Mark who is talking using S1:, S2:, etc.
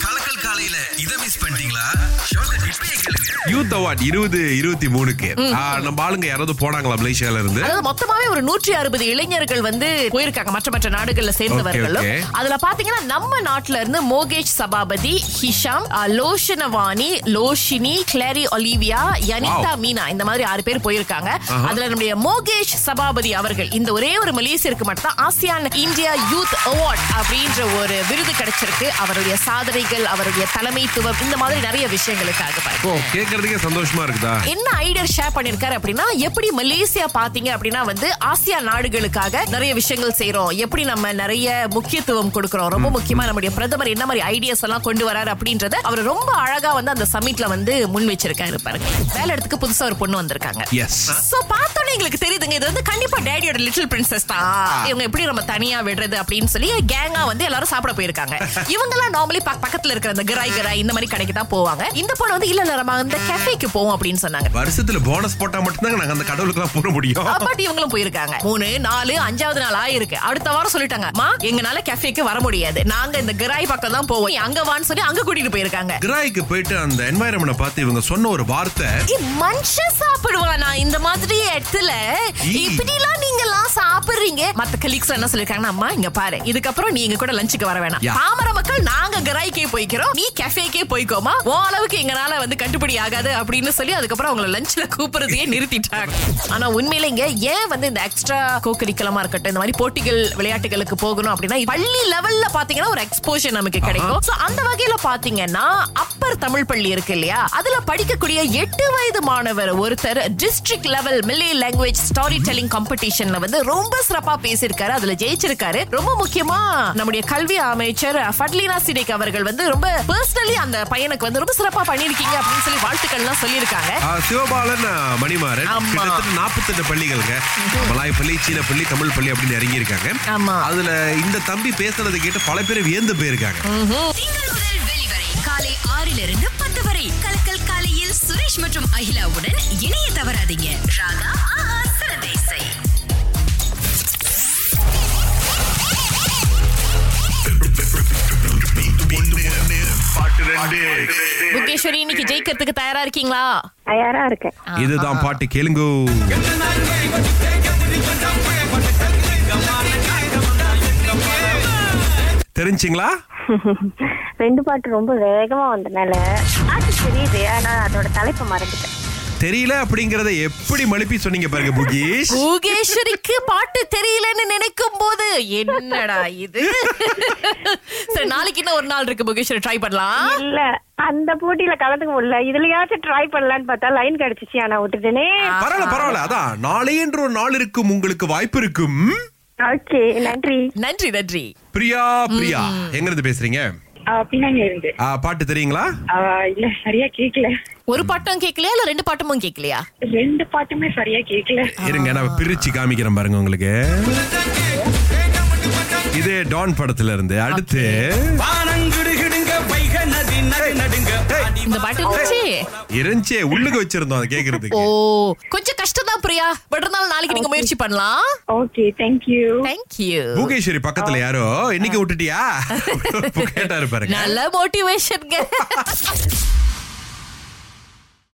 S1: கலக்கல் காலையில இத மிஸ் பண்ணிட்டீங்களா? ஷோக்க இப்பயே கேளுங்க.
S2: யூத் அவார்ட் இருபது இருபத்தி மூணுக்கு. ஆ, நம்ம ஆளுங்க யாராவது போனாங்களா மலேசியால இருந்து?
S3: அதாவது மொத்தமாவே ஒரு நூற்றி அறுபது இளைஞர்கள் வந்து போயிருக்காங்க. மற்ற மற்ற நாடுகள்ல சேர்ந்தவர்களும். அதுல பாத்தீங்கன்னா நம்ம நாட்டுல இருந்து மோகேஷ் சபாபதி ஹிஷாம் லோஷனவாணி லோஷினி கிளாரி ஒலிவியா யனிதா மீனா இந்த மாதிரி ஆறு பேர் போயிருக்காங்க. அதுல நம்முடைய மோகேஷ் சபாபதி அவர்கள் இந்த ஒரே ஒரு மலேசியருக்கு மட்டும் தான் ஆசியான் இந்தியா யூத் அவார்ட் அப்படின்ற ஒரு விருது கிடைச்சிருக்கு. அவருடைய சாதனைகள் அவருடைய தலைமைத்துவம் இந்த மாதிரி நிறைய விஷயங்களுக்காக
S2: கேக்குறதுக்கே சந்தோஷமா இருக்குதா?
S3: என்ன ஐடியா ஷேர் பண்ணிருக்காரு அப்படின்னா எப்படி மலேசியா பாத்தீங்க அப்படின்னா வந்து ஆசியா நாடுகளுக்காக நிறைய விஷயங்கள் செய்றோம். எப்படி நம்ம நிறைய முக்கியத்துவம் கொடுக்கறோம். ரொம்ப முக்கியமா நம்முடைய பிரதமர் என்ன மாதிரி ஐடியாஸ் எல்லாம் கொண்டு வராரு அப்படின்றத அவர் ரொம்ப அழகா வந்து அந்த சமிட்ல வந்து முன் வச்சிருக்காரு பாருங்க. வேலை இடத்துக்கு புதுசா ஒரு பொண்ணு வந்திருக்காங்க. சோ பார்த்தோன்னே எங்களுக்கு தெரியுதுங்க. இது வந்து கண்டிப்பா டேடியோட லிட்டில் பிரின்சஸ் தான். இவங்க எப்படி நம்ம தனியா விடுறது அப்படின்னு சொல்லி கேங்கா வந்து எல்லாரும் சாப்பிட போயிருக்காங்க. இவங்க எல்லாம் நார்மலி பக்கத்துல இருக்கிற அந்த கிராய் கிராய் இந்த மாதிரி கடைக்கு தான் போவாங்க. இந்த பொண்ணு வந்து இல்ல நம்ம அந்த கெஃபேக்கு போவோம் அப்படின்னு சொன்னாங்க.
S2: வருஷத்துல போனஸ் போட்டா மட்டும்தாங்க நாங்க அந்த கடவுளுக்கு எல்லாம் போட முடியும்.
S3: பட் இவங்களும் போயிருக்காங்க. மூணு நாலு அஞ்சாவது நாள் ஆயிருக்கு. அடுத்த வாரம் சொல்லிட்டாங்க மா எங்கனால கெஃபேக்கு வர முடியாது. நாங்க இந்த கிராய் பக்கம் தான் போவோம். அங்க வான்னு சொல்லி அங்க கூட்டிட்டு போயிருக்காங்க.
S2: கிராய்க்கு போயிட்டு அந்த என்வாயரன்மெண்ட் பார்த்து இவங்க சொன்ன ஒரு வார்த்தை
S3: மனுஷன் சாப்பிடுவானா. இந்த மாதிரி இடத்துல
S2: ஈ.
S3: இப்படிலாம் நீங்க எல்லாம் சாப்பிடுறீங்க? மத்த கலீக்ஸ் என்ன சொல்லிருக்காங்கன்னா அம்மா இங்க பாரு. இதுக்கப்புறம் நீ எங்க கூட லஞ்சுக்கு வர வேணாம். பாமர மக்கள் நாங்க கிராய்க்கே போய்க்கிறோம். நீ கெஃபேக்கே போய்க்கோமா. உன் அளவுக்கு எங்கனால வந்து கட்டுப்படி ஆகாது அப்படின்னு சொல்லி அதுக்கப்புறம் அவங்கள லஞ்ச்ல கூப்பிடுறதையே நிறுத்திட்டாங்க. ஆனா உண்மையில இங்க ஏன் வந்து இந்த எக்ஸ்ட்ரா கோக்கரிக்கலமா இருக்கட்டும் இந்த மாதிரி போட்டிகள் விளையாட்டுகளுக்கு போகணும் அப்படின்னா பள்ளி லெவல்ல பாத்தீங்கன்னா ஒரு எக்ஸ்போஷர் நமக்கு கிடைக்கும். சோ அந்த வகையில பாத்தீங்கன்னா அப்பர் தமிழ் பள்ளி இருக்கு இல்லையா? அதுல படிக்கக்கூடிய எட்டு வயது மாணவர் ஒருத்தர் டிஸ்ட்ரிக்ட் லெவல் மில்லி லாங்குவேஜ் ஸ்டாரி டெல்லிங் காம்படிஷன்ல வந்து ரொம்ப சிறப்பா பேசியிருக்காரு. அதுல ஜெயிச்சிருக்காரு. ரொம்ப முக்கியமா நம்முடைய கல்வி அமைச்சர் ஃபட்லினா சிடேக் அவர்கள் வந்து ரொம்ப பர்சனலி அந்த பையனுக்கு வந்து ரொம்ப சிறப்பா பண்ணிருக்கீங்க அப்படின்னு சொல்லி வாழ்த்துக்கள் எல்லாம் சொல்லியிருக்காங்க
S2: சிவபாலன் மணிமாறன் நாற்பத்தெட்டு பள்ளிகளுங்க. மலாய் பள்ளி சீன பள்ளி தமிழ் பள்ளி அப்படின்னு இறங்கி இருக்காங்க
S3: ஆமா.
S2: அதுல இந்த தம்பி பேசுறதை கேட்டு பல பேர் வியந்து போயிருக்காங்க.
S4: திங்கள் முதல் வெளிவரை காலை ஆறிலிருந்து பத்து வரை. கலக்கல் காலையில் சுரேஷ் மற்றும் அகிலாவுடன் இணைய தவறாதீங்க. ராகா
S3: முகேஸ்வரி இன்னைக்கு ஜெயிக்கிறதுக்கு தயாரா இருக்கீங்களா?
S5: தயாரா இருக்கேன்.
S2: இதுதான் பாட்டு கேளுங்கோ. தெரிஞ்சுங்களா?
S5: ரெண்டு பாட்டு ரொம்ப வேகமா வந்தனால. பாட்டு தெரியுது ஆனா அதோட தலைப்பை மறந்துட்டேன்.
S2: தெரியல அப்படிங்கறத எப்படி மழுப்பி சொன்னீங்க பாருங்க புகீஷ்?
S3: முகேஸ்வரிக்கு பாட்டு தெரியலன்னு நினைக்கும் போது என்னடா இது? சரி நாளைக்கு இன்னும் ஒரு நாள் இருக்கு முகேஸ்வரி ட்ரை பண்ணலாம்.
S5: இல்ல அந்த போட்டியில கலந்துக்க முடியல. இதுலயாச்சும் ட்ரை பண்ணலான்னு பார்த்தா லைன் கிடைச்சிச்சு ஆனா விட்டுட்டேனே.
S2: பரவாயில்ல பரவாயில்ல. அதான் நாளைன்ற ஒரு நாள் இருக்கும் உங்களுக்கு வாய்ப்பு இருக்கும்.
S5: ஓகே நன்றி.
S3: நன்றி நன்றி.
S2: பிரியா பிரியா. எங்க இருந்து பேசுறீங்க? பாட்டு தெரியுங்களா?
S6: இல்ல சரியா கேக்கல.
S3: ஒரு பாட்டும் கேட்கலையா இல்ல ரெண்டு பாட்டமும் கேட்கலையா
S6: ரெண்டு பாட்டுமே சரியா கேக்கல.
S2: இருங்க நான் பிரிச்சு காமிக்கிறேன் பாருங்க உங்களுக்கு. இது டான் படத்துல இருந்து அடுத்து.
S7: நடுங்க.
S3: இந்த பாட்டு இருந்துச்சு?
S2: இருந்துச்சே. உள்ளுக்கு வச்சிருந்தோம் அதை
S3: ஓ
S2: கேக்குறதுக்கு
S3: கொஞ்சம் கஷ்டம் தான் பிரியா. பட் இருந்தாலும் நாளைக்கு நீங்க முயற்சி பண்ணலாம்.
S6: ஓகே தேங்க்யூ
S3: தேங்க்யூ
S2: பூகேஸ்வரி பக்கத்துல யாரோ இன்னைக்கு விட்டுட்டியா? கேட்டாரு பாருங்க
S3: நல்ல மோட்டிவேஷன்ங்க